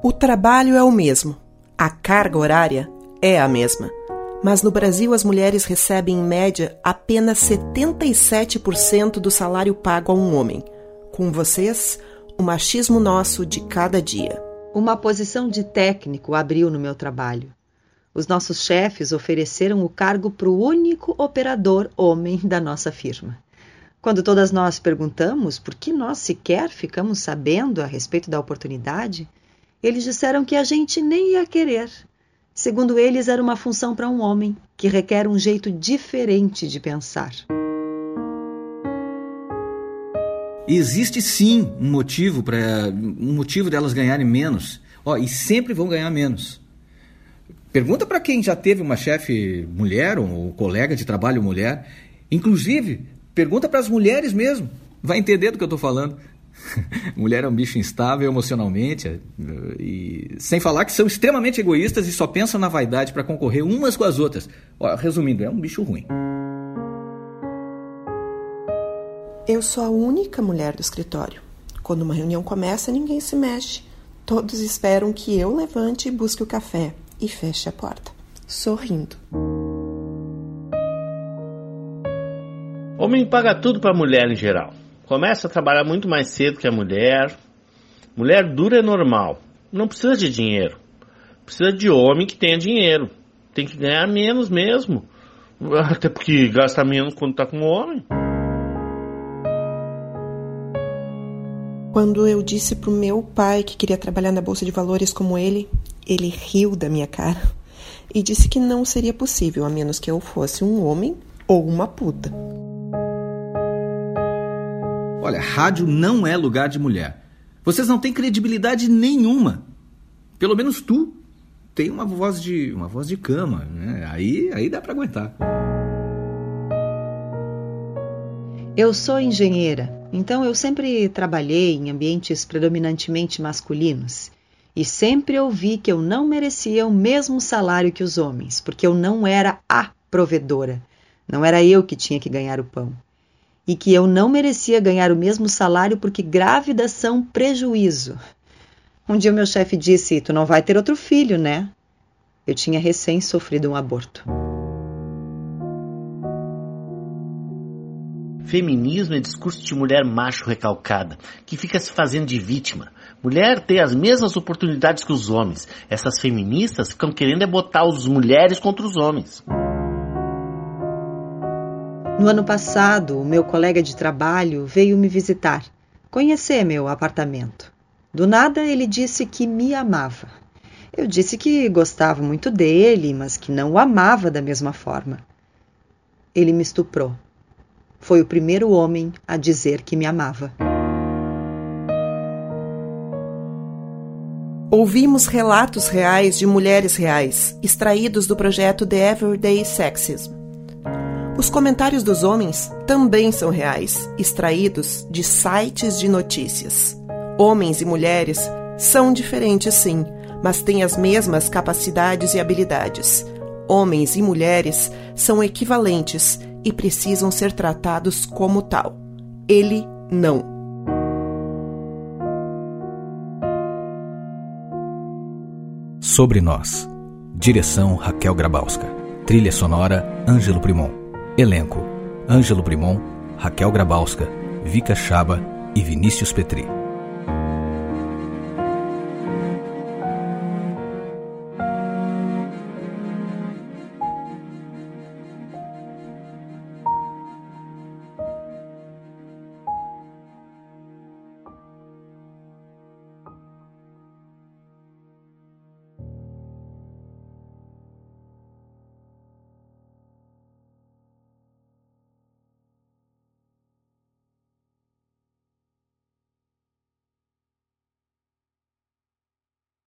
O trabalho é o mesmo, a carga horária é a mesma. Mas no Brasil as mulheres recebem em média apenas 77% do salário pago a um homem. Com vocês, o machismo nosso de cada dia. Uma posição de técnico abriu no meu trabalho. Os nossos chefes ofereceram o cargo para o único operador homem da nossa firma. Quando todas nós perguntamos por que nós sequer ficamos sabendo a respeito da oportunidade, eles disseram que a gente nem ia querer. Segundo eles, era uma função para um homem, que requer um jeito diferente de pensar. Existe sim um motivo para um motivo delas ganharem menos. Ó, e sempre vão ganhar menos. Pergunta para quem já teve uma chefe mulher ou colega de trabalho mulher. Inclusive, pergunta para as mulheres mesmo. Vai entender do que eu estou falando. Mulher é um bicho instável emocionalmente, eh, e sem falar que são extremamente egoístas e só pensam na vaidade para concorrer umas com as outras. Ó, resumindo, é um bicho ruim. Eu sou a única mulher do escritório. Quando uma reunião começa, ninguém se mexe. Todos esperam que eu levante e busque o café e feche a porta, sorrindo. Homem paga tudo para mulher em geral começa a trabalhar muito mais cedo que a mulher. Mulher dura é normal, não precisa de dinheiro. Precisa de homem que tenha dinheiro. Tem que ganhar menos mesmo. Até porque gasta menos quando está com homem. Quando eu disse pro meu pai que queria trabalhar na bolsa de valores como ele, ele riu da minha cara e disse que não seria possível a menos que eu fosse um homem ou uma puta. Olha, rádio não é lugar de mulher. Vocês não têm credibilidade nenhuma. Pelo menos tu tem uma voz de uma voz de cama, né? Aí, aí dá para aguentar. Eu sou engenheira, então eu sempre trabalhei em ambientes predominantemente masculinos e sempre ouvi que eu não merecia o mesmo salário que os homens, porque eu não era a provedora. Não era eu que tinha que ganhar o pão e que eu não merecia ganhar o mesmo salário porque grávidas são prejuízo. Um dia meu chefe disse: Tu não vai ter outro filho, né? Eu tinha recém sofrido um aborto. Feminismo é discurso de mulher macho recalcada, que fica se fazendo de vítima. Mulher tem as mesmas oportunidades que os homens. Essas feministas ficam querendo é botar as mulheres contra os homens. No ano passado, o meu colega de trabalho veio me visitar, conhecer meu apartamento. Do nada, ele disse que me amava. Eu disse que gostava muito dele, mas que não o amava da mesma forma. Ele me estuprou. Foi o primeiro homem a dizer que me amava. Ouvimos relatos reais de mulheres reais, extraídos do projeto The Everyday Sexism. Os comentários dos homens também são reais, extraídos de sites de notícias. Homens e mulheres são diferentes, sim, mas têm as mesmas capacidades e habilidades. Homens e mulheres são equivalentes e precisam ser tratados como tal. Ele não. Sobre nós. Direção Raquel Grabowska. Trilha sonora Ângelo Primon. Elenco: Ângelo Brimon, Raquel Grabowska, Vika Chaba e Vinícius Petri.